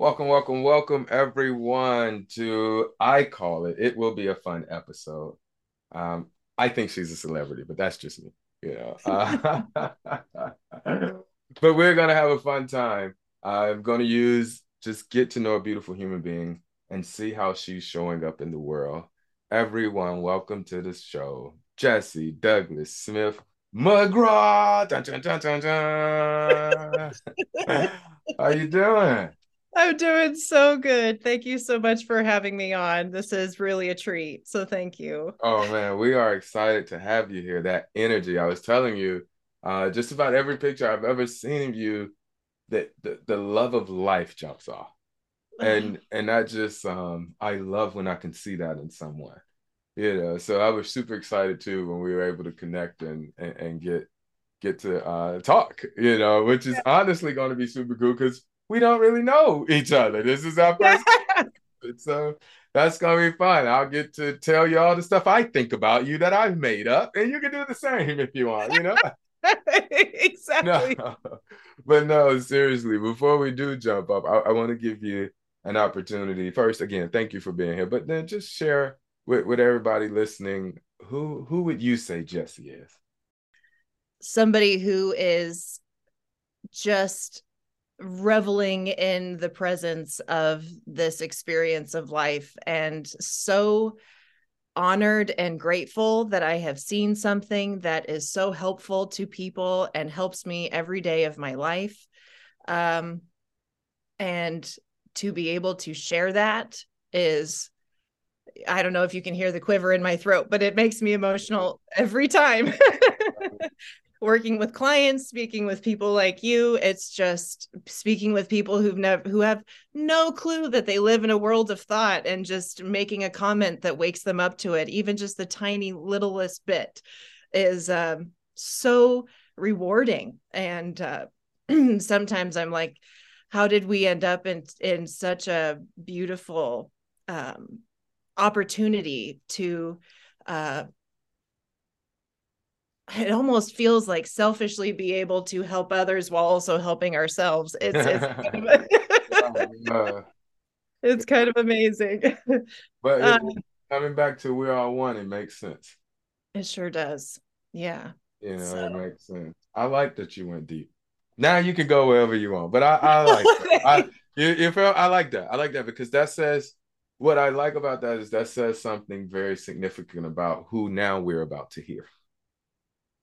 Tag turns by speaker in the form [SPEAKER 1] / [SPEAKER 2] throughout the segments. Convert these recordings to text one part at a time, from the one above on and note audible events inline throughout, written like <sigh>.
[SPEAKER 1] Welcome, welcome, welcome, everyone, to I call it. It will be a fun episode. Um, I think she's a celebrity, but that's just me, you know. <laughs> Uh, <laughs> but we're gonna have a fun time. I'm gonna use just get to know a beautiful human being and see how she's showing up in the world. Everyone, welcome to the show. Jesse Douglas Smith McGraw. Dun, dun, dun, dun, dun. <laughs> How you doing?
[SPEAKER 2] I'm doing so good. Thank you so much for having me on. This is really a treat. So thank you.
[SPEAKER 1] Oh man, we are excited to have you here. That energy. I was telling you, uh, just about every picture I've ever seen of you that the, the love of life jumps off and and I just um I love when I can see that in someone you know so I was super excited too when we were able to connect and and, and get get to uh talk you know which is yeah. honestly going to be super cool because we don't really know each other this is our first <laughs> so that's gonna be fun I'll get to tell you all the stuff I think about you that I've made up and you can do the same if you want you know <laughs>
[SPEAKER 2] exactly.
[SPEAKER 1] No. <laughs> But no, seriously, before we do jump up, I, I want to give you an opportunity. First, again, thank you for being here. But then just share with, with everybody listening, who who would you say Jesse is?
[SPEAKER 2] Somebody who is just reveling in the presence of this experience of life and so honored and grateful that I have seen something that is so helpful to people and helps me every day of my life. Um, and to be able to share that is, I don't know if you can hear the quiver in my throat, but it makes me emotional every time. <laughs> working with clients speaking with people like you. It's just speaking with people who've never who have no clue that they live in a world of thought and just making a comment that wakes them up to it. Even just the tiny littlest bit is um, so rewarding. And uh, <clears throat> sometimes i'm like how did we end up in in such a beautiful um, opportunity to uh, it almost feels like selfishly be able to help others while also helping ourselves. <laughs> It's it's kind of, uh, <laughs> it's kind of amazing. <laughs>
[SPEAKER 1] But um, coming back to we're all one, it makes sense.
[SPEAKER 2] It sure does. Yeah.
[SPEAKER 1] You know, so. it makes sense. I like that you went deep. Now you can go wherever you want, but I, I like that. I you, you feel I like that. I like that because that says what I like about that is that says something very significant about who now we're about to hear.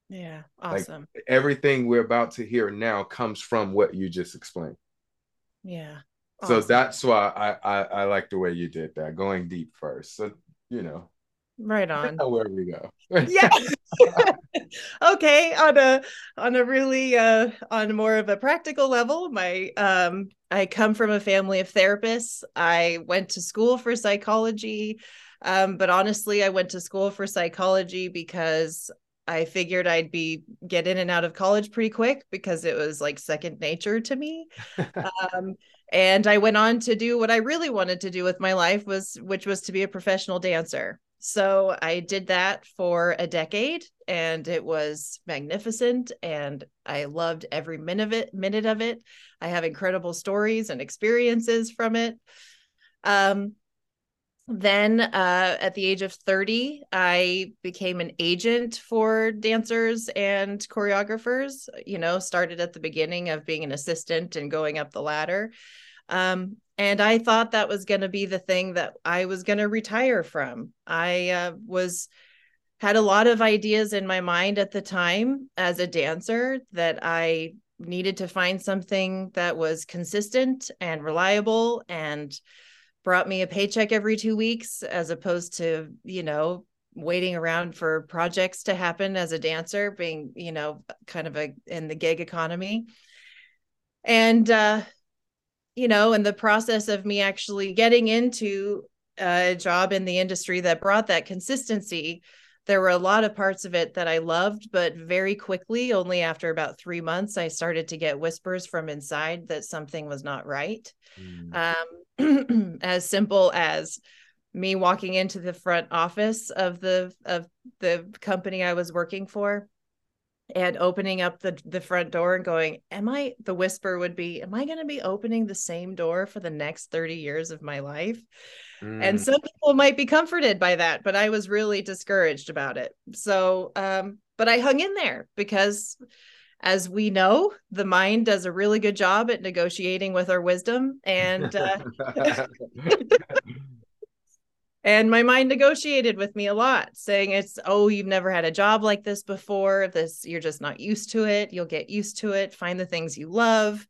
[SPEAKER 2] Yeah, awesome.
[SPEAKER 1] Like everything we're about to hear now comes from what you just explained.
[SPEAKER 2] Yeah.
[SPEAKER 1] Awesome. So that's why I, I I like the way you did that, going deep first. So you know,
[SPEAKER 2] right on.
[SPEAKER 1] Where we go.
[SPEAKER 2] yeah. <laughs> <laughs> okay. On a on a really uh on more of a practical level, my um I come from a family of therapists. I went to school for psychology. Um, but honestly, I went to school for psychology because I figured I'd be get in and out of college pretty quick because it was like second nature to me. <laughs> um, and I went on to do what I really wanted to do with my life was which was to be a professional dancer. So I did that for a decade and it was magnificent and I loved every minute of it minute of it. I have incredible stories and experiences from it. Um, then uh, at the age of 30 i became an agent for dancers and choreographers you know started at the beginning of being an assistant and going up the ladder. Um, and i thought that was going to be the thing that i was going to retire from. I uh, was had a lot of ideas in my mind at the time as a dancer that i needed to find something that was consistent and reliable and brought me a paycheck every two weeks as opposed to you know waiting around for projects to happen as a dancer being you know kind of a in the gig economy. And uh you know, in the process of me actually getting into a job in the industry that brought that consistency, there were a lot of parts of it that I loved, but very quickly, only after about three months, I started to get whispers from inside that something was not right. Mm. Um, <clears throat> as simple as me walking into the front office of the of the company I was working for and opening up the the front door and going am i the whisper would be am i going to be opening the same door for the next 30 years of my life mm. and some people might be comforted by that but i was really discouraged about it so um but i hung in there because as we know the mind does a really good job at negotiating with our wisdom and uh, <laughs> <laughs> and my mind negotiated with me a lot saying it's oh you've never had a job like this before. This you're just not used to it. You'll get used to it. Find the things you love.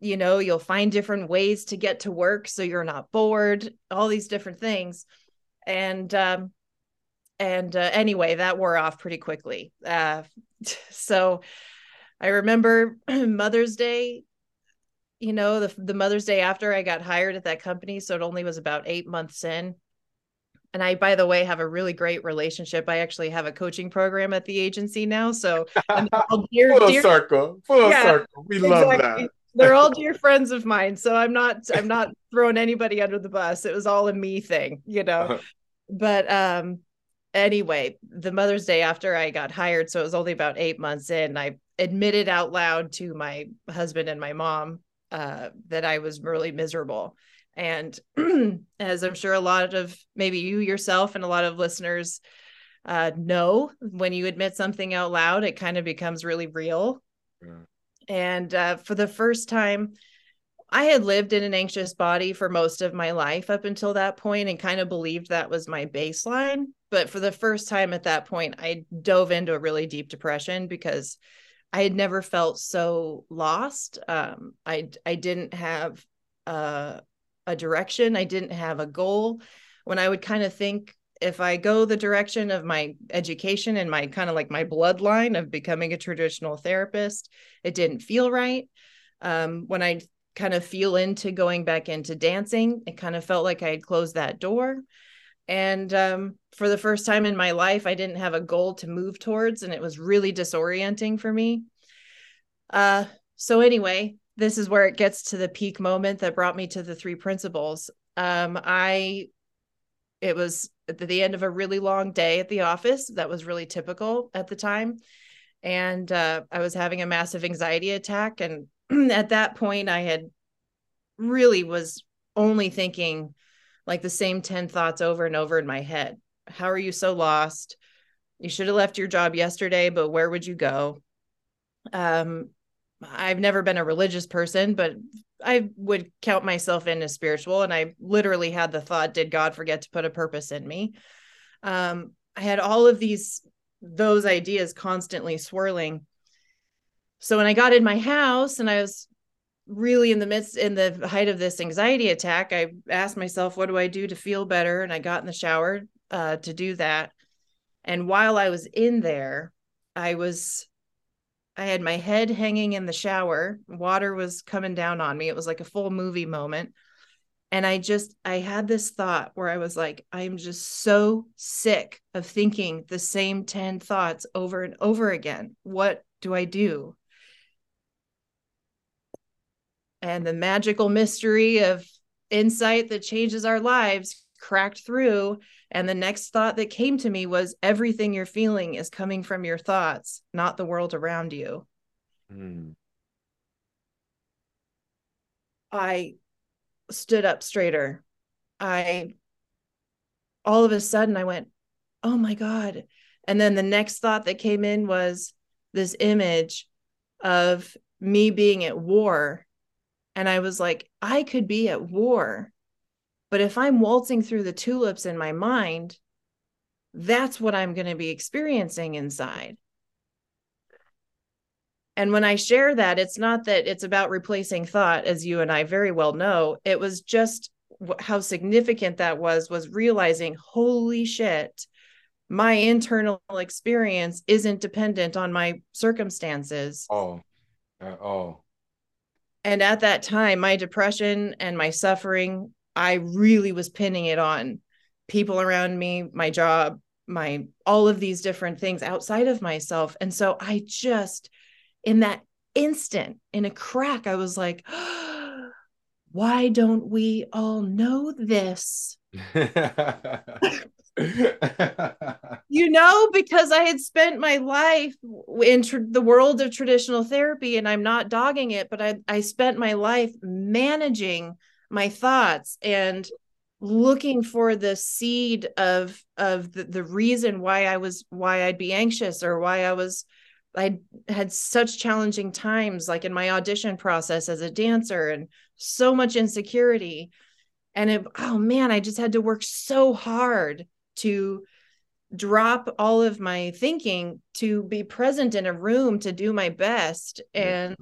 [SPEAKER 2] You know you'll find different ways to get to work so you're not bored. All these different things. And um and uh, anyway that wore off pretty quickly. Uh <laughs> so i remember <clears throat> mother's day you know the, the mother's day after i got hired at that company so it only was about eight months in and I, by the way, have a really great relationship. I actually have a coaching program at the agency now. So <laughs>
[SPEAKER 1] dear, full dear, circle, full yeah, circle. We exactly. love that.
[SPEAKER 2] They're all <laughs> dear friends of mine. So I'm not, I'm not throwing anybody under the bus. It was all a me thing, you know. Uh-huh. But um, anyway, the Mother's Day after I got hired, so it was only about eight months in. I admitted out loud to my husband and my mom uh, that I was really miserable and <clears throat> as I'm sure a lot of maybe you yourself and a lot of listeners uh, know, when you admit something out loud, it kind of becomes really real. Yeah. And uh, for the first time, I had lived in an anxious body for most of my life up until that point and kind of believed that was my baseline. But for the first time at that point, I dove into a really deep depression because I had never felt so lost. Um, I I didn't have uh, a direction. I didn't have a goal. When I would kind of think if I go the direction of my education and my kind of like my bloodline of becoming a traditional therapist, it didn't feel right. Um, when I kind of feel into going back into dancing, it kind of felt like I had closed that door. And um, for the first time in my life, I didn't have a goal to move towards, and it was really disorienting for me. Uh, so, anyway, this is where it gets to the peak moment that brought me to the three principles. Um, I, it was at the end of a really long day at the office. That was really typical at the time. And uh, I was having a massive anxiety attack. And <clears throat> at that point, I had really was only thinking like the same 10 thoughts over and over in my head. How are you so lost? You should have left your job yesterday, but where would you go? Um, I've never been a religious person, but I would count myself in as spiritual. And I literally had the thought, did God forget to put a purpose in me? Um, I had all of these, those ideas constantly swirling. So when I got in my house and I was really in the midst, in the height of this anxiety attack, I asked myself, what do I do to feel better? And I got in the shower uh, to do that. And while I was in there, I was I had my head hanging in the shower. Water was coming down on me. It was like a full movie moment. And I just, I had this thought where I was like, I'm just so sick of thinking the same 10 thoughts over and over again. What do I do? And the magical mystery of insight that changes our lives cracked through and the next thought that came to me was everything you're feeling is coming from your thoughts not the world around you. Mm. i stood up straighter. I all of a sudden i went oh my god. And then the next thought that came in was this image of me being at war. And i was like i could be at war but if I'm waltzing through the tulips in my mind, that's what I'm going to be experiencing inside. And when I share that, it's not that it's about replacing thought, as you and I very well know. It was just how significant that was, was realizing, holy shit, my internal experience isn't dependent on my circumstances.
[SPEAKER 1] Oh, uh, oh.
[SPEAKER 2] And at that time, my depression and my suffering, I really was pinning it on people around me, my job, my all of these different things outside of myself. And so I just, in that instant, in a crack, I was like, <gasps> why don't we all know this? <laughs> you know, because I had spent my life in tr- the world of traditional therapy, and I'm not dogging it, but I, I spent my life managing my thoughts and looking for the seed of of the, the reason why I was why I'd be anxious or why I was I had such challenging times like in my audition process as a dancer and so much insecurity. And it oh man I just had to work so hard to drop all of my thinking to be present in a room to do my best. And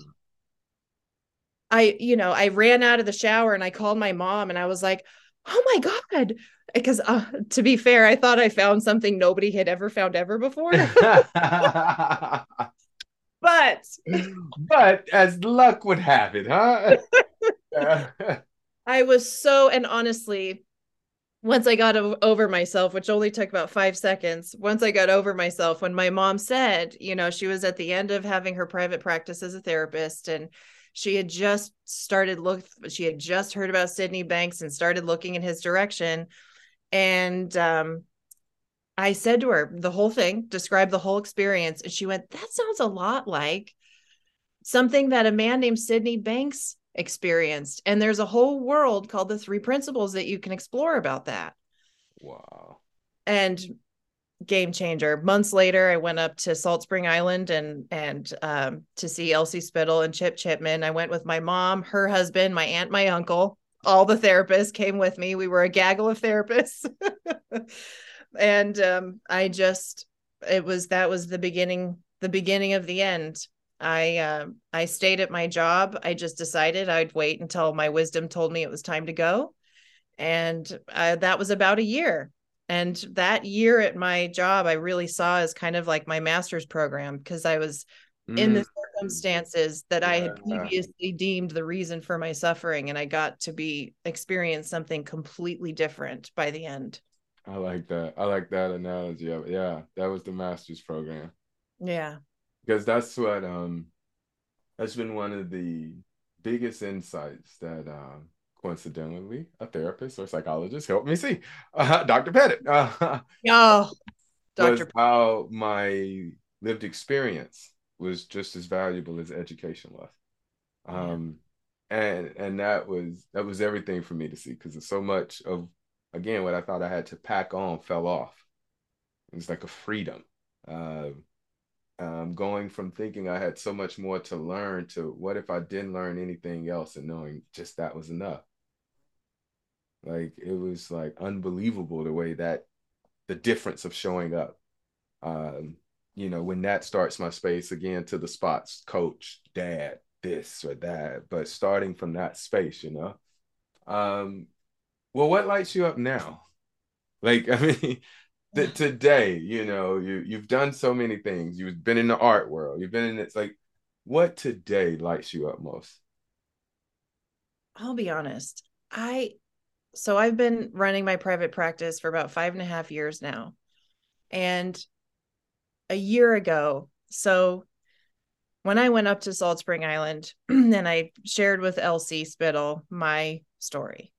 [SPEAKER 2] I you know I ran out of the shower and I called my mom and I was like oh my god. Because uh, to be fair i thought i found something nobody had ever found ever before. <laughs> But
[SPEAKER 1] but as luck would have it huh? <laughs>
[SPEAKER 2] I was so and honestly once i got over myself which only took about five seconds once i got over myself when my mom said you know she was at the end of having her private practice as a therapist and she had just started look she had just heard about Sydney Banks and started looking in his direction. And um I said to her the whole thing described the whole experience. And she went that sounds a lot like something that a man named Sydney Banks experienced. And there's a whole world called the three principles that you can explore about that.
[SPEAKER 1] Wow.
[SPEAKER 2] And game changer. Months later, I went up to Salt Spring Island and and um, to see Elsie Spittle and Chip Chipman. I went with my mom, her husband, my aunt, my uncle. All the therapists came with me. We were a gaggle of therapists, <laughs> and um, I just it was that was the beginning the beginning of the end. I uh, I stayed at my job. I just decided I'd wait until my wisdom told me it was time to go, and uh, that was about a year and that year at my job i really saw as kind of like my master's program because i was mm. in the circumstances that yeah, i had previously deemed the reason for my suffering and i got to be experience something completely different by the end
[SPEAKER 1] i like that i like that analogy of it. yeah that was the master's program
[SPEAKER 2] yeah
[SPEAKER 1] because that's what um that's been one of the biggest insights that um coincidentally a therapist or psychologist? Helped me see. Uh, dr pettit. Uh, <laughs>
[SPEAKER 2] oh
[SPEAKER 1] dr how my lived experience was just as valuable as education was. Um and and that was that was everything for me to see because so much of again what i thought i had to pack on fell off. It was like a freedom. Uh, um, going from thinking I had so much more to learn to what if I didn't learn anything else and knowing just that was enough. Like it was like unbelievable the way that the difference of showing up. Um, you know, when that starts my space again to the spots, coach, dad, this or that, but starting from that space, you know. Um, well, what lights you up now? Like, <laughs> I mean, the, <sighs> today, you know, you you've done so many things. You've been in the art world. You've been in it's like, what today lights you up most?
[SPEAKER 2] I'll be honest. I so I've been running my private practice for about five and a half years now. And a year ago, so when I went up to Salt Spring Island <clears throat> and I shared with Elsie Spittle my story,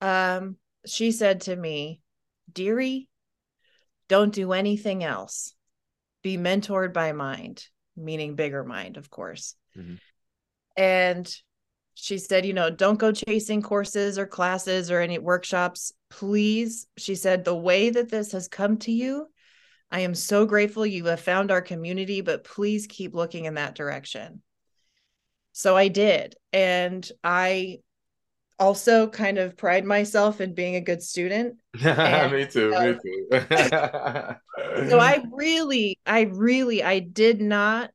[SPEAKER 2] um, she said to me, Dearie, don't do anything else. Be mentored by mind, meaning bigger mind, of course. Mm-hmm. And she said, you know, don't go chasing courses or classes or any workshops. Please, she said, the way that this has come to you, I am so grateful you have found our community, but please keep looking in that direction. So I did. And I also kind of pride myself in being a good student. <laughs>
[SPEAKER 1] And, me too, uh, me too. <laughs>
[SPEAKER 2] so I really, I really, I did not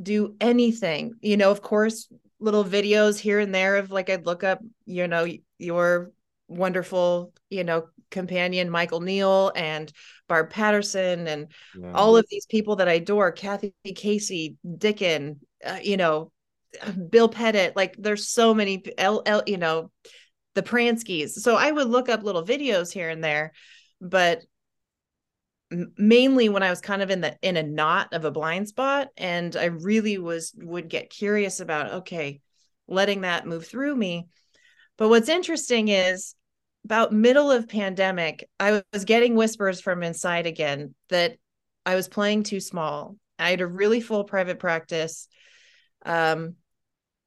[SPEAKER 2] do anything. You know, of course, little videos here and there of like I'd look up, you know, your wonderful, you know, companion Michael Neill and Barb Patterson and yeah. all of these people that I adore, Kathy Casey, Dicken, uh, you know, <clears throat> Bill Pettit, like there's so many L, L you know, the Pranskys. So I would look up little videos here and there, but mainly when I was kind of in the in a knot of a blind spot and I really was would get curious about okay, letting that move through me. But what's interesting is about middle of pandemic, I was getting whispers from inside again that I was playing too small. I had a really full private practice. Um,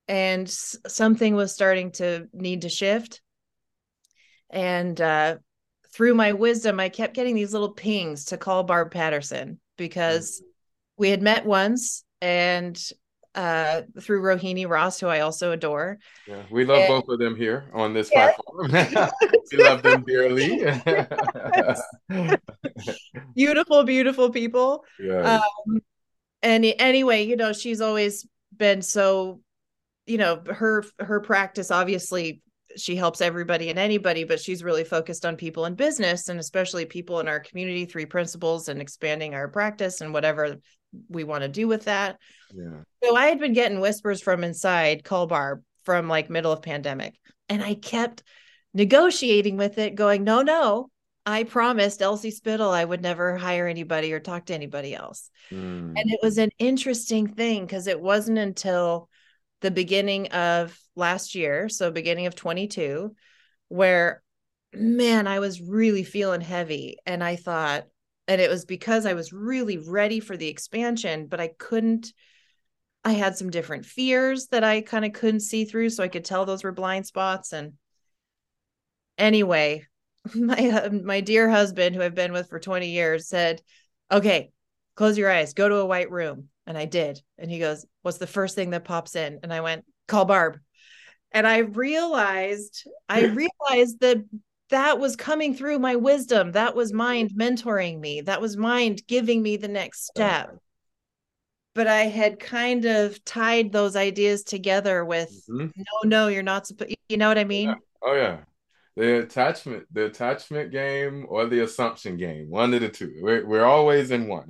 [SPEAKER 2] and something was starting to need to shift. And uh, through my wisdom, I kept getting these little pings to call Barb Patterson because mm-hmm. we had met once and uh, through Rohini Ross, who I also adore.
[SPEAKER 1] Yeah, we love and, both of them here on this yes. platform. <laughs> we love them dearly. <laughs>
[SPEAKER 2] beautiful, beautiful people. Yeah. Um, and anyway, you know, she's always been so, you know, her her practice obviously she helps everybody and anybody, but she's really focused on people in business and especially people in our community, three principles and expanding our practice and whatever we want to do with that. Yeah. So I had been getting whispers from inside call Barb from like middle of pandemic. And I kept negotiating with it, going, no, no, I promised Elsie Spittle I would never hire anybody or talk to anybody else. Mm. And it was an interesting thing because it wasn't until the beginning of last year, so beginning of 22, where man, I was really feeling heavy. And I thought, and it was because I was really ready for the expansion, but I couldn't. I had some different fears that I kind of couldn't see through, so I could tell those were blind spots. And anyway, <laughs> my my dear husband, who I've been with for 20 years, said, "Okay, close your eyes, go to a white room." And I did. And he goes, What's the first thing that pops in? And I went, Call Barb. And I realized, I <laughs> realized that that was coming through my wisdom. That was mind mentoring me. That was mind giving me the next step. But I had kind of tied those ideas together with mm-hmm. no, no, you're not supposed. You know what I mean?
[SPEAKER 1] Yeah. Oh yeah, the attachment, the attachment game or the assumption game. One of the two. We're, we're always in one.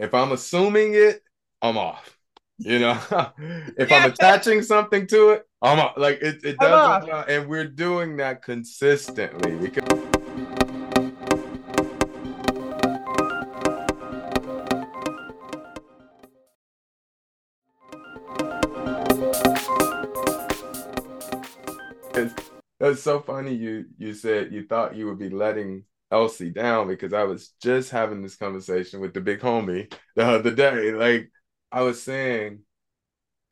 [SPEAKER 1] If I'm assuming it, I'm off. You know, <laughs> if I'm attaching something to it, I'm off. like it. It does, and we're doing that consistently because. It's so funny you you said you thought you would be letting Elsie down because I was just having this conversation with the big homie the other day. Like I was saying,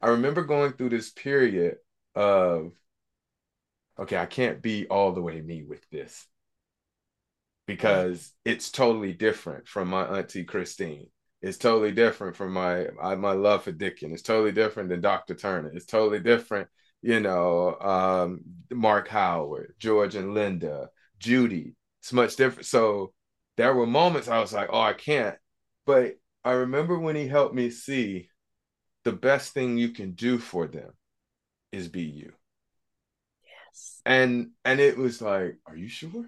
[SPEAKER 1] I remember going through this period of, okay, I can't be all the way me with this because it's totally different from my auntie Christine. It's totally different from my my love for Dicken. It's totally different than Dr. Turner. It's totally different, you know, um, Mark Howard, George and Linda, Judy it's much different. So there were moments I was like, oh, I can't. But I remember when he helped me see the best thing you can do for them is be you. Yes. And and it was like, are you sure?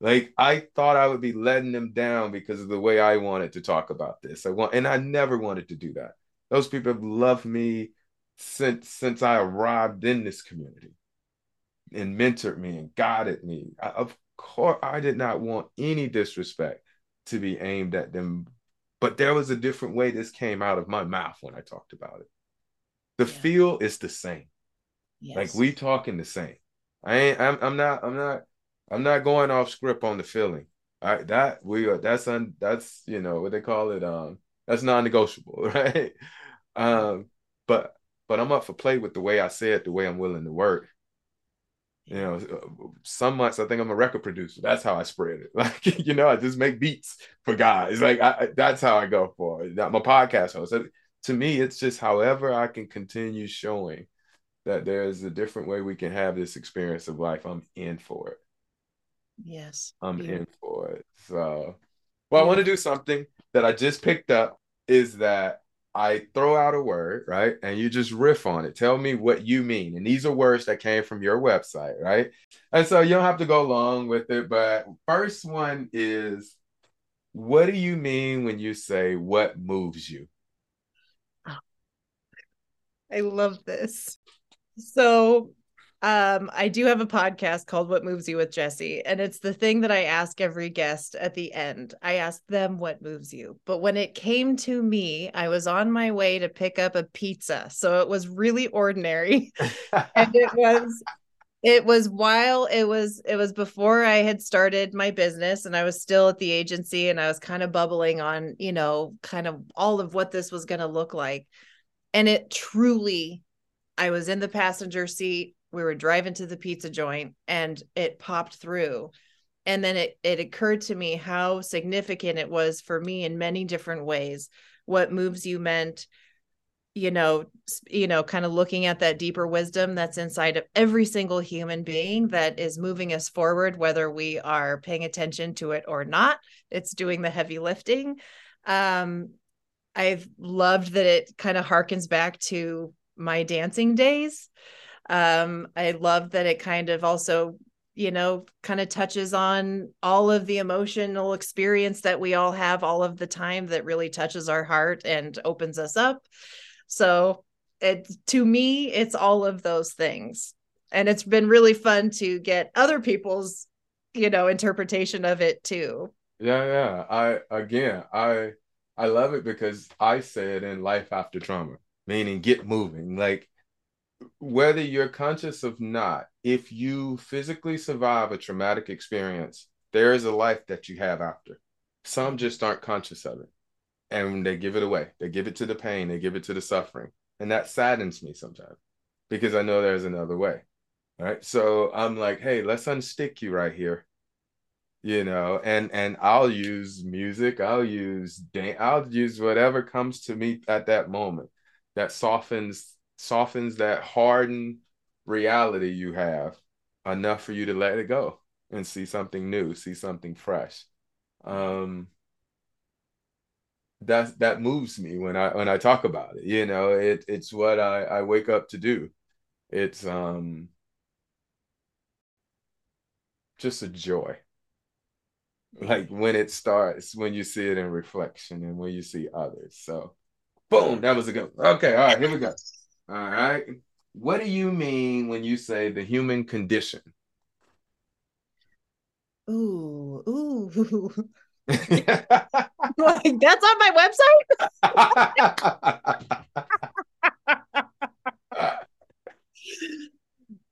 [SPEAKER 1] Like I thought I would be letting them down because of the way I wanted to talk about this. I want and I never wanted to do that. Those people have loved me since since I arrived in this community and mentored me and guided me. I, of course, I did not want any disrespect to be aimed at them, but there was a different way this came out of my mouth when I talked about it. The yeah. feel is the same. Yes. Like we talking the same. I ain't. I'm. I'm not. I'm not. I'm not going off script on the feeling. I that we are. That's un. That's you know what they call it. Um. That's non-negotiable, <laughs> right? Um. But but I'm up for play with the way I say it, the way I'm willing to work you know some months i think i'm a record producer. That's how i spread it. <laughs> Like you know i just make beats for guys. Like I, that's how i go for it. I'm a podcast host So to me it's just however i can continue showing that there's a different way we can have this experience of life i'm in for it.
[SPEAKER 2] Yes.
[SPEAKER 1] I'm in for it. So well yeah. i want to do something that i just picked up is that I throw out a word, right? And you just riff on it. Tell me what you mean. And these are words that came from your website, right? And so you don't have to go along with it. But first one is what do you mean when you say what moves you? Oh.
[SPEAKER 2] I love this. So um I do have a podcast called What Moves You with Jesse and it's the thing that I ask every guest at the end. I ask them what moves you. But when it came to me, I was on my way to pick up a pizza. So it was really ordinary. <laughs> and it was it was while it was it was before I had started my business and I was still at the agency and I was kind of bubbling on, you know, kind of all of what this was going to look like. And it truly I was in the passenger seat we were driving to the pizza joint and it popped through. And then it it occurred to me how significant it was for me in many different ways. What moves you meant you know you know kind of looking at that deeper wisdom that's inside of every single human being that is moving us forward whether we are paying attention to it or not it's doing the heavy lifting. Um i've loved that it kind of harkens back to my dancing days um, I love that it kind of also, you know, kind of touches on all of the emotional experience that we all have all of the time that really touches our heart and opens us up. So it to me, it's all of those things. And it's been really fun to get other people's, you know, interpretation of it too.
[SPEAKER 1] Yeah, yeah. I again, I I love it because I say it in life after trauma, meaning get moving. Like whether you're conscious of not, if you physically survive a traumatic experience, there is a life that you have after. Some just aren't conscious of it. And they give it away. They give it to the pain, they give it to the suffering. And that saddens me sometimes because I know there's another way. Right. So I'm like, hey, let's unstick you right here. You know, and and I'll use music, I'll use dance, I'll use whatever comes to me at that moment that softens softens that hardened reality you have enough for you to let it go and see something new, see something fresh. Um, that that moves me when I when I talk about it. You know, it it's what I I wake up to do. It's um just a joy. Like when it starts, when you see it in reflection and when you see others. So boom, that was a good. Okay, all right, here we go. All right. What do you mean when you say the human condition?
[SPEAKER 2] Ooh, ooh. <laughs> <laughs> like that's on my website?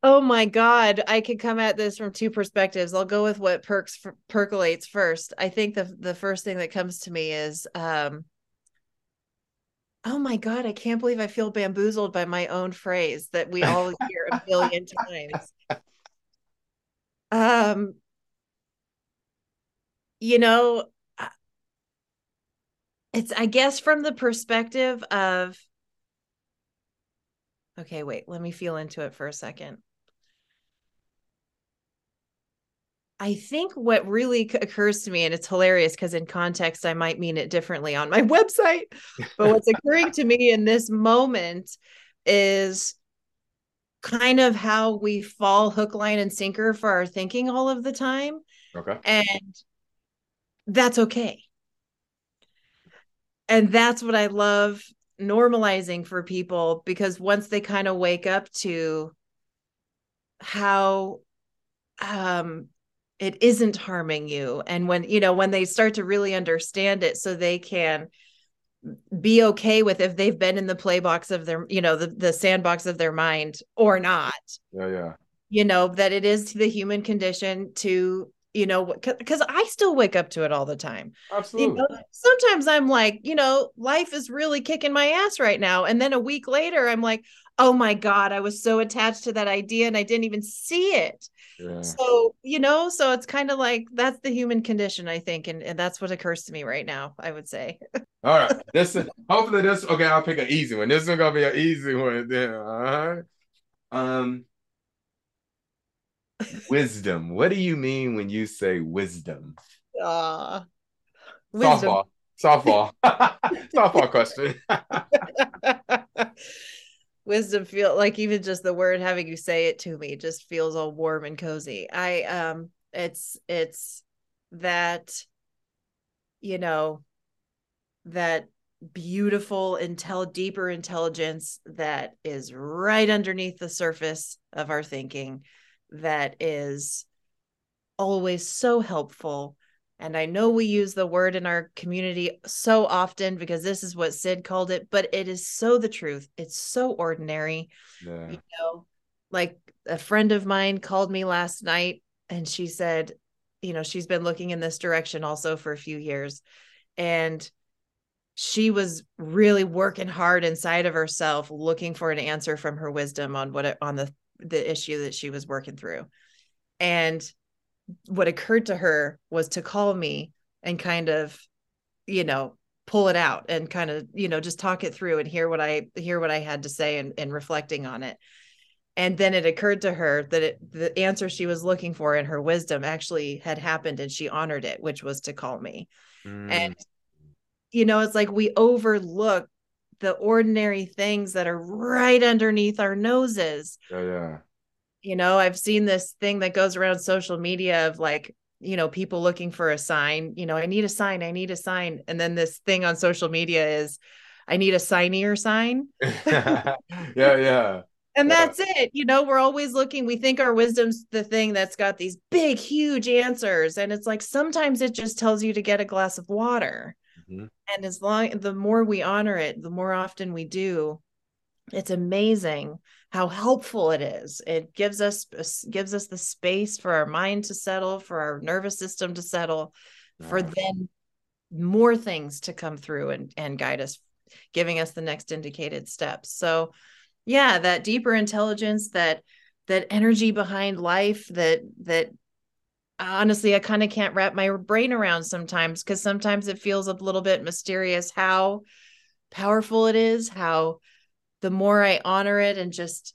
[SPEAKER 2] oh my god, I could come at this from two perspectives. I'll go with what perks percolates first. I think the the first thing that comes to me is um oh my god i can't believe i feel bamboozled by my own phrase that we all <laughs> hear a billion times. Um you know it's i guess from the perspective of okay wait let me feel into it for a second I think what really occurs to me, and it's hilarious because in context, I might mean it differently on my <laughs> website. But what's occurring to me in this moment is kind of how we fall hook, line, and sinker for our thinking all of the time.
[SPEAKER 1] Okay.
[SPEAKER 2] And that's okay. And that's what I love normalizing for people because once they kind of wake up to how um it isn't harming you. And when you know when they start to really understand it so they can be okay with if they've been in the play box of their you know the, the sandbox of their mind or not.
[SPEAKER 1] Yeah yeah.
[SPEAKER 2] You know that it is the human condition to you know because i still wake up to it all the time.
[SPEAKER 1] Absolutely.
[SPEAKER 2] you know, sometimes i'm like you know life is really kicking my ass right now. And then a week later i'm like oh my god i was so attached to that idea and i didn't even see it. Yeah. so you know so it's kind of like that's the human condition i think and, and that's what occurs to me right now i would say. <laughs>
[SPEAKER 1] All right this is hopefully this okay i'll pick an easy one. This is gonna be an easy one then all right um wisdom. What do you mean when you say wisdom?
[SPEAKER 2] Uh
[SPEAKER 1] wisdom. softball softball. <laughs> <laughs> Softball question
[SPEAKER 2] wisdom feel like even just the word having you say it to me just feels all warm and cozy. I um it's it's that you know that beautiful intel deeper intelligence that is right underneath the surface of our thinking that is always so helpful and i know we use the word in our community so often because this is what sid called it but it is so the truth. It's so ordinary yeah. you know? Like a friend of mine called me last night and she said you know she's been looking in this direction also for a few years. And she was really working hard inside of herself looking for an answer from her wisdom on what on the the issue that she was working through. And what occurred to her was to call me and kind of you know pull it out and kind of you know just talk it through and hear what i hear what i had to say and, and reflecting on it. And then it occurred to her that it, the answer she was looking for in her wisdom actually had happened and she honored it which was to call me. Mm. and you know it's like we overlook the ordinary things that are right underneath our noses.
[SPEAKER 1] Yeah yeah
[SPEAKER 2] you know i've seen this thing that goes around social media of like you know people looking for a sign you know i need a sign i need a sign. And then this thing on social media is i need a signier sign. <laughs>
[SPEAKER 1] Yeah yeah.
[SPEAKER 2] And that's it you know we're always looking we think our wisdom's the thing that's got these big huge answers and it's like sometimes it just tells you to get a glass of water. Mm-hmm. And as long the more we honor it, the more often we do, it's amazing how helpful it is. It gives us gives us the space for our mind to settle, for our nervous system to settle, for then more things to come through and and guide us, giving us the next indicated steps. So, yeah, that deeper intelligence, that that energy behind life, that that honestly i kind of can't wrap my brain around sometimes because sometimes it feels a little bit mysterious how powerful it is how the more i honor it and just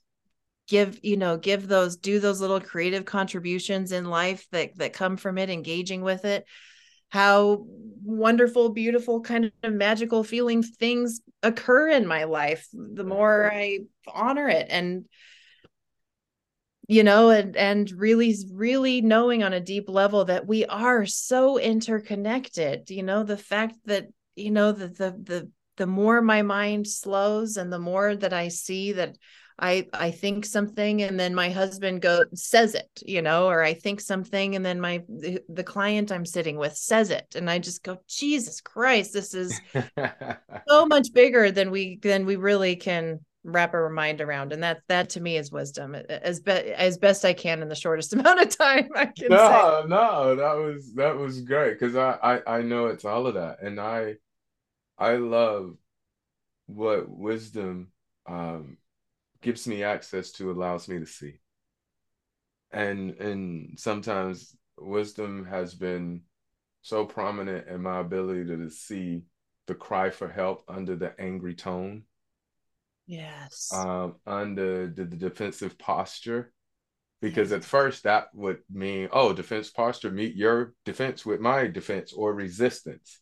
[SPEAKER 2] give you know give those do those little creative contributions in life that that come from it engaging with it how wonderful beautiful kind of magical feeling things occur in my life the more i honor it and you know and and really really knowing on a deep level that we are so interconnected you know the fact that you know the the the the more my mind slows and the more that i see that i i think something and then my husband go says it you know or i think something and then my the, the client i'm sitting with says it. And i just go jesus christ this is <laughs> so much bigger than we than we really can wrap our mind around. And that that to me is wisdom as best as best i can in the shortest <laughs> amount of time i can
[SPEAKER 1] no say. no that was that was great because I, I i know it's all of that. And i i love what wisdom um gives me access to allows me to see and and sometimes wisdom has been so prominent in my ability to see the cry for help under the angry tone
[SPEAKER 2] Yes.
[SPEAKER 1] Um, under the, the defensive posture. Because at first that would mean, oh, defense posture, meet your defense with my defense or resistance.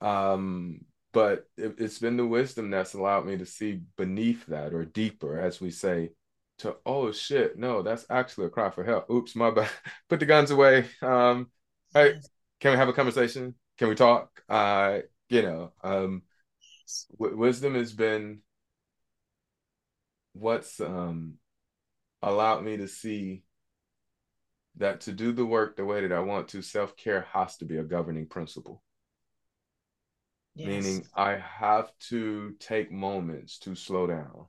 [SPEAKER 1] Um, but it, it's been the wisdom that's allowed me to see beneath that or deeper, as we say, to oh shit, no, that's actually a cry for help. Oops, my bad. <laughs> Put the guns away. Um, hey, can we have a conversation? Can we talk? Uh, you know, um, w- wisdom has been what's um allowed me to see that to do the work the way that I want to, self care has to be a governing principle. Yes. Meaning, I have to take moments to slow down.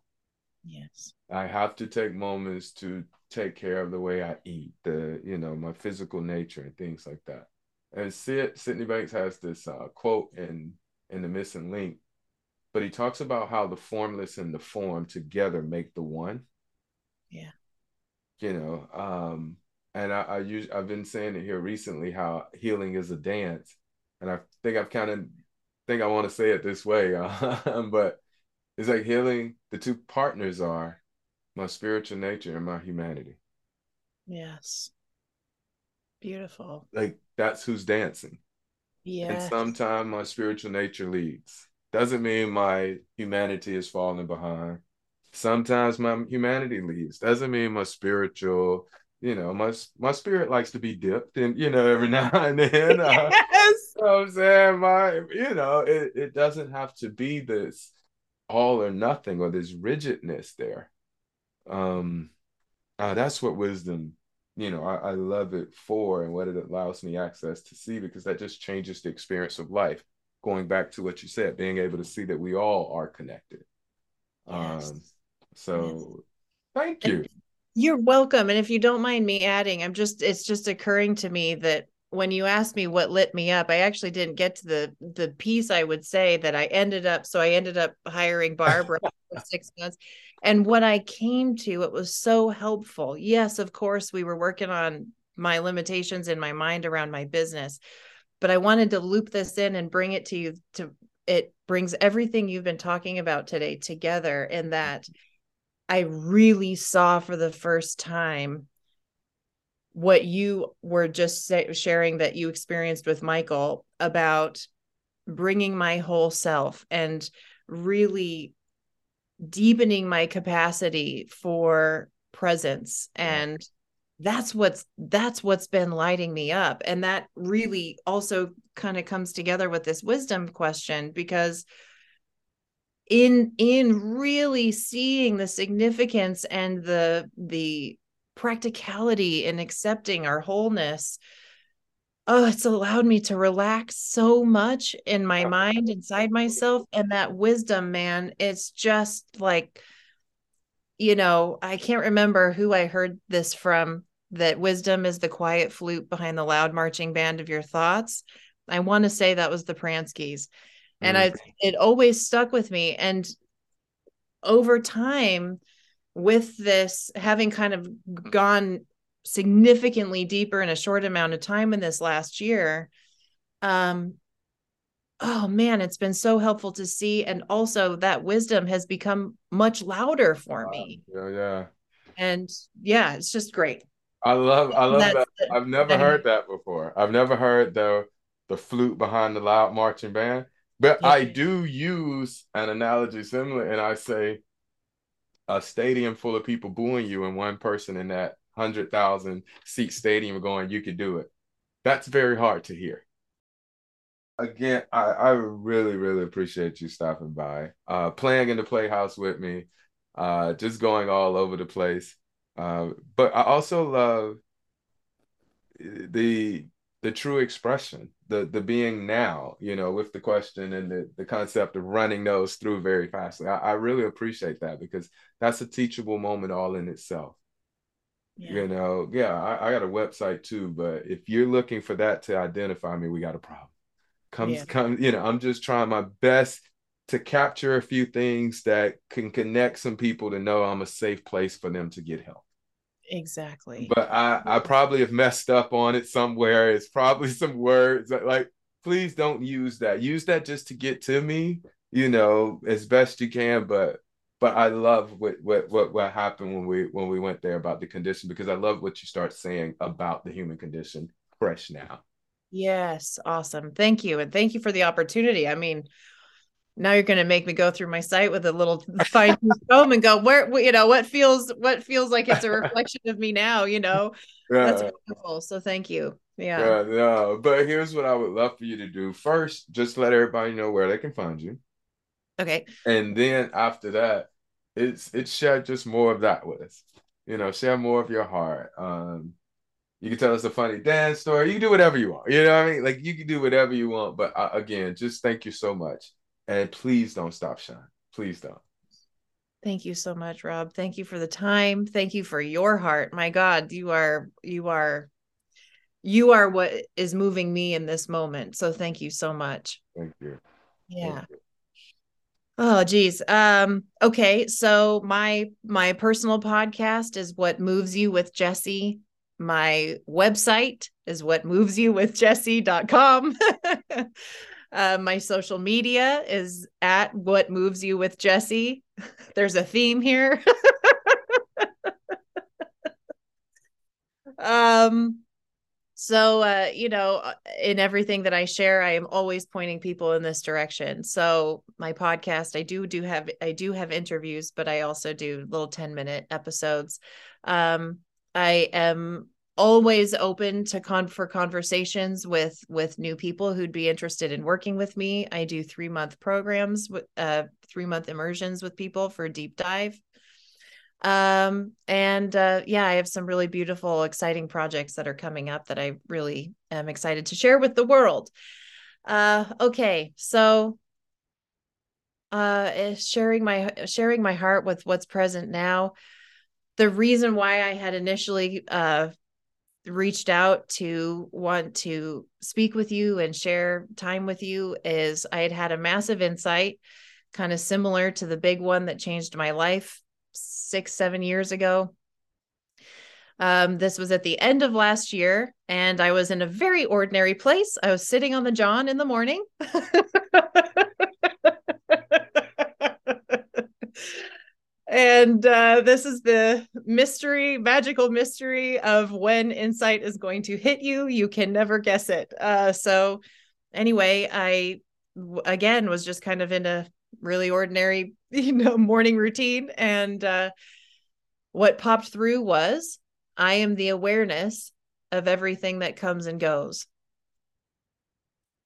[SPEAKER 2] Yes.
[SPEAKER 1] I have to take moments to take care of the way I eat, the you know my physical nature and things like that. And Sid, Sydney Banks has this uh, quote in in the Missing Link but he talks about how the formless and the form together make the one.
[SPEAKER 2] Yeah.
[SPEAKER 1] You know, um, and I, I use I've been saying it here recently how healing is a dance, and I think I've kind of think I want to say it this way, uh, <laughs> but it's like healing. The two partners are my spiritual nature and my humanity.
[SPEAKER 2] Yes. Beautiful.
[SPEAKER 1] Like that's who's dancing.
[SPEAKER 2] Yeah.
[SPEAKER 1] And sometimes my spiritual nature leads doesn't mean my humanity is falling behind. Sometimes my humanity leads. Doesn't mean my spiritual you know, my my spirit likes to be dipped, and you know, every <laughs> now and then. Uh,
[SPEAKER 2] yes.
[SPEAKER 1] You know I'm saying? My, you know, it, it doesn't have to be this all or nothing or this rigidness there. Um, uh, that's what wisdom, you know, I, I love it for and what it allows me access to see because that just changes the experience of life. Going back to what you said, being able to see that we all are connected. Yes. Um, so yes. thank you.
[SPEAKER 2] You're welcome. And if you don't mind me adding, I'm just, it's just occurring to me that when you asked me what lit me up, I actually didn't get to the the piece I would say that I ended up. So I ended up hiring Barbara <laughs> for six months. And what I came to, it was so helpful. Yes, of course, we were working on my limitations in my mind around my business, but I wanted to loop this in and bring it to you to it brings everything you've been talking about today together in that I really saw for the first time what you were just say, sharing that you experienced with Michael about bringing my whole self and really deepening my capacity for presence. And that's what's that's what's been lighting me up. And that really also kind of comes together with this wisdom question because in in really seeing the significance and the the practicality in accepting our wholeness oh it's allowed me to relax so much in my mind inside myself and that wisdom man it's just like you know i can't remember who i heard this from that wisdom is the quiet flute behind the loud marching band of your thoughts. I want to say that was the pranskys and mm-hmm. i it always stuck with me. And over time with this having kind of gone significantly deeper in a short amount of time in this last year um oh man it's been so helpful to see. And also that wisdom has become much louder for me.
[SPEAKER 1] Yeah yeah.
[SPEAKER 2] And yeah it's just great.
[SPEAKER 1] I love i love that. the, i've never that, heard that before. I've never heard the the flute behind the loud marching band but yeah. i do use an analogy similar and i say a stadium full of people booing you and one person in that 100,000 seat stadium going, you could do it. That's very hard to hear. Again, I, I really, really appreciate you stopping by, uh, playing in the playhouse with me, uh, just going all over the place. Uh, but I also love the the true expression, the the being now, you know, with the question and the, the concept of running those through very fastly. I, I really appreciate that because that's a teachable moment all in itself. Yeah. You know, yeah, I, I, got a website too, but if you're looking for that to identify me, we got a problem. Comes yeah. come, you know, I'm just trying my best to capture a few things that can connect some people to know I'm a safe place for them to get help.
[SPEAKER 2] Exactly.
[SPEAKER 1] But I, I probably have messed up on it somewhere. It's probably <laughs> some words that, like, please don't use that. Use that just to get to me, you know, as best you can. But but I love what what what what happened when we when we went there about the condition because I love what you start saying about the human condition fresh now.
[SPEAKER 2] Yes, awesome. Thank you. And thank you for the opportunity. I mean, now you're going to make me go through my site with a little fine <laughs> comb and go where you know what feels what feels like it's a reflection of me now you know? <laughs> Yeah. that's wonderful so thank you. Yeah.
[SPEAKER 1] Yeah no but here's what i would love for you to do. First just let everybody know where they can find you.
[SPEAKER 2] Okay.
[SPEAKER 1] And then after that it's it's share just more of that with us. You know share more of your heart. Um you can tell us a funny dance story. You can do whatever you want. You know what i mean? Like you can do whatever you want but uh, again just thank you so much and please don't stop Sean. Please don't.
[SPEAKER 2] Thank you so much, Rob. Thank you for the time. Thank you for your heart. My God, you are you are you are what is moving me in this moment. So thank you so much.
[SPEAKER 1] Thank you.
[SPEAKER 2] Yeah. Thank you. Oh geez. Um, okay. So my my personal podcast is what moves you with Jesse. My website is what moves you with Jesse.com. <laughs> Uh, my social media is at what moves you with Jesse. <laughs> There's a theme here. <laughs> um, so uh, you know, uh, in everything that I share, I am always pointing people in this direction. So my podcast, I do do have I do have interviews, but I also do little 10 minute episodes. Um, I am always open to con for conversations with with new people who'd be interested in working with me. I do three month programs with uh three month immersions with people for deep dive. Um and uh yeah, I have some really beautiful, exciting projects that are coming up that I really am excited to share with the world. Uh okay, so uh sharing my sharing my heart with what's present now the reason why i had initially uh reached out to want to speak with you and share time with you is I had had a massive insight, kind of similar to the big one that changed my life six, seven years ago. Um, this was at the end of last year, and I was in a very ordinary place. I was sitting on the John in the morning. <laughs> and uh, this is the mystery magical mystery of when insight is going to hit you. You can never guess it. Uh, so anyway i again was just kind of in a really ordinary <laughs> you know morning routine. And uh, what popped through was i am the awareness of everything that comes and goes.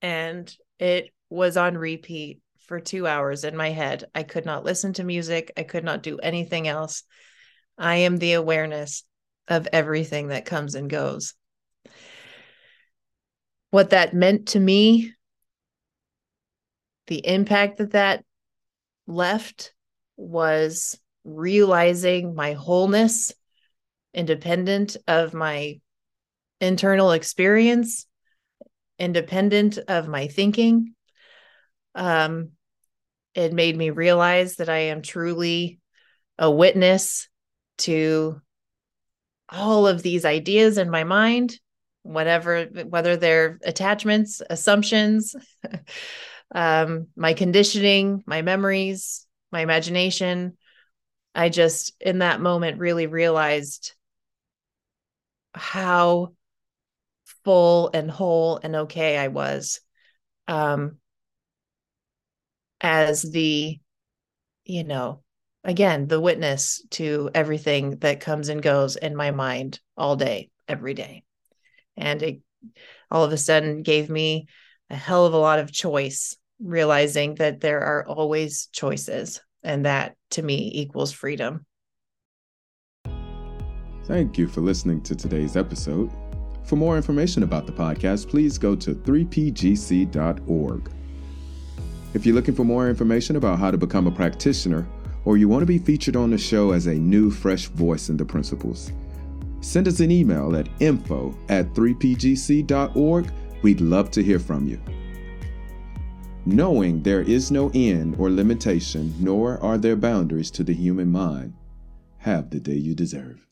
[SPEAKER 2] And it was on repeat for two hours in my head. I could not listen to music. I could not do anything else. I am the awareness of everything that comes and goes. What that meant to me, the impact that that left was realizing my wholeness, independent of my internal experience, independent of my thinking. Um, it made me realize that I am truly a witness to all of these ideas in my mind, whatever, whether they're attachments, assumptions, <laughs> um, my conditioning, my memories, my imagination. I just, in that moment, really realized how full and whole and okay I was. Um, as the you know again the witness to everything that comes and goes in my mind all day every day. And it all of a sudden gave me a hell of a lot of choice realizing that there are always choices and that to me equals freedom.
[SPEAKER 1] Thank you for listening to today's episode. For more information about the podcast please go to 3pgc.org if you're looking for more information about how to become a practitioner, or you want to be featured on the show as a new, fresh voice in the principles, send us an email at info at 3pgc.org. We'd love to hear from you. Knowing there is no end or limitation, nor are there boundaries to the human mind, have the day you deserve.